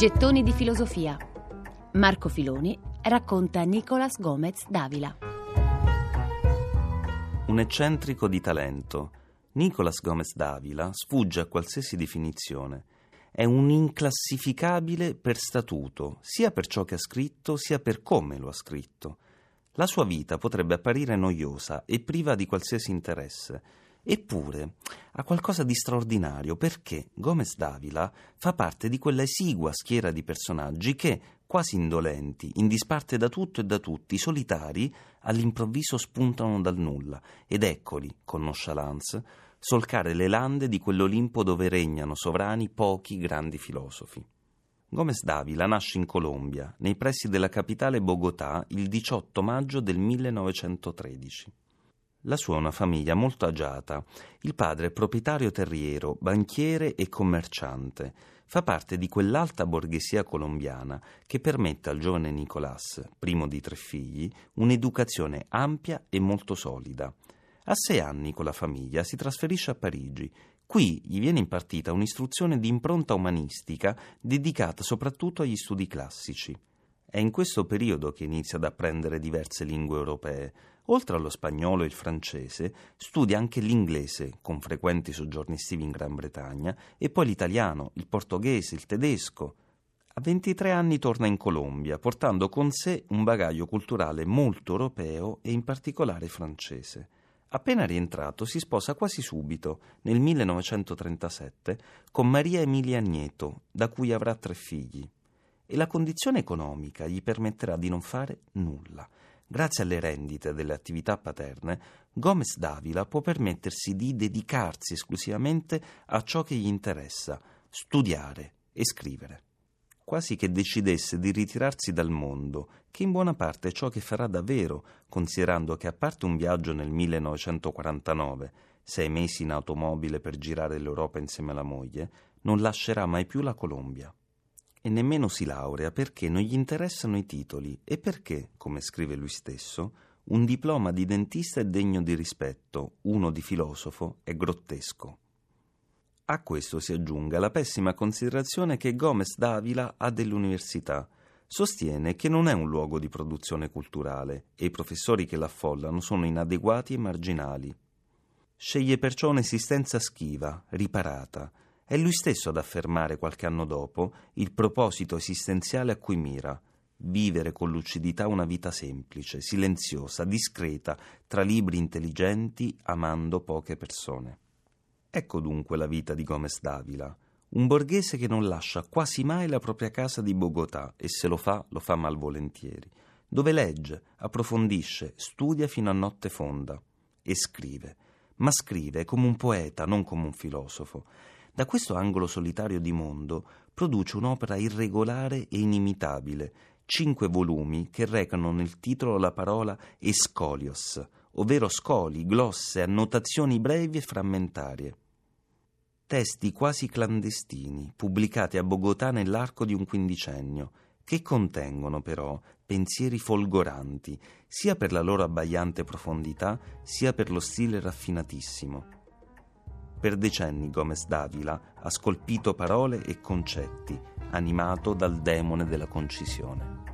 Gettoni di filosofia. Marco Filoni racconta Nicolas Gomez Davila. Un eccentrico di talento. Nicolas Gomez Davila sfugge a qualsiasi definizione. È un inclassificabile per statuto, sia per ciò che ha scritto, sia per come lo ha scritto. La sua vita potrebbe apparire noiosa e priva di qualsiasi interesse Eppure ha qualcosa di straordinario perché Gomez Davila fa parte di quella esigua schiera di personaggi che, quasi indolenti, in disparte da tutto e da tutti, solitari, all'improvviso spuntano dal nulla ed eccoli, con nonchalance, solcare le lande di quell'Olimpo dove regnano sovrani pochi grandi filosofi. Gomez Davila nasce in Colombia, nei pressi della capitale Bogotà, il 18 maggio del 1913. La sua è una famiglia molto agiata. Il padre è proprietario terriero, banchiere e commerciante. Fa parte di quell'alta borghesia colombiana che permette al giovane Nicolás, primo di tre figli, un'educazione ampia e molto solida. A sei anni con la famiglia si trasferisce a Parigi. Qui gli viene impartita un'istruzione di impronta umanistica dedicata soprattutto agli studi classici. È in questo periodo che inizia ad apprendere diverse lingue europee. Oltre allo spagnolo e il francese, studia anche l'inglese, con frequenti soggiorni estivi in Gran Bretagna, e poi l'italiano, il portoghese, il tedesco. A 23 anni torna in Colombia, portando con sé un bagaglio culturale molto europeo e in particolare francese. Appena rientrato si sposa quasi subito, nel 1937, con Maria Emilia Nieto, da cui avrà tre figli e la condizione economica gli permetterà di non fare nulla. Grazie alle rendite delle attività paterne, Gomez Davila può permettersi di dedicarsi esclusivamente a ciò che gli interessa, studiare e scrivere. Quasi che decidesse di ritirarsi dal mondo, che in buona parte è ciò che farà davvero, considerando che a parte un viaggio nel 1949, sei mesi in automobile per girare l'Europa insieme alla moglie, non lascerà mai più la Colombia e nemmeno si laurea perché non gli interessano i titoli e perché, come scrive lui stesso, un diploma di dentista è degno di rispetto, uno di filosofo è grottesco. A questo si aggiunga la pessima considerazione che Gomez Davila ha dell'università. Sostiene che non è un luogo di produzione culturale e i professori che l'affollano sono inadeguati e marginali. Sceglie perciò un'esistenza schiva, riparata, è lui stesso ad affermare qualche anno dopo il proposito esistenziale a cui mira, vivere con lucidità una vita semplice, silenziosa, discreta, tra libri intelligenti, amando poche persone. Ecco dunque la vita di Gomez Davila, un borghese che non lascia quasi mai la propria casa di Bogotà e se lo fa, lo fa malvolentieri, dove legge, approfondisce, studia fino a notte fonda e scrive, ma scrive come un poeta, non come un filosofo da questo angolo solitario di mondo produce un'opera irregolare e inimitabile, cinque volumi che recano nel titolo la parola escolios, ovvero scoli, glosse, annotazioni brevi e frammentarie. Testi quasi clandestini, pubblicati a Bogotà nell'arco di un quindicennio, che contengono però pensieri folgoranti, sia per la loro abbagliante profondità, sia per lo stile raffinatissimo. Per decenni Gomez Davila ha scolpito parole e concetti, animato dal demone della concisione.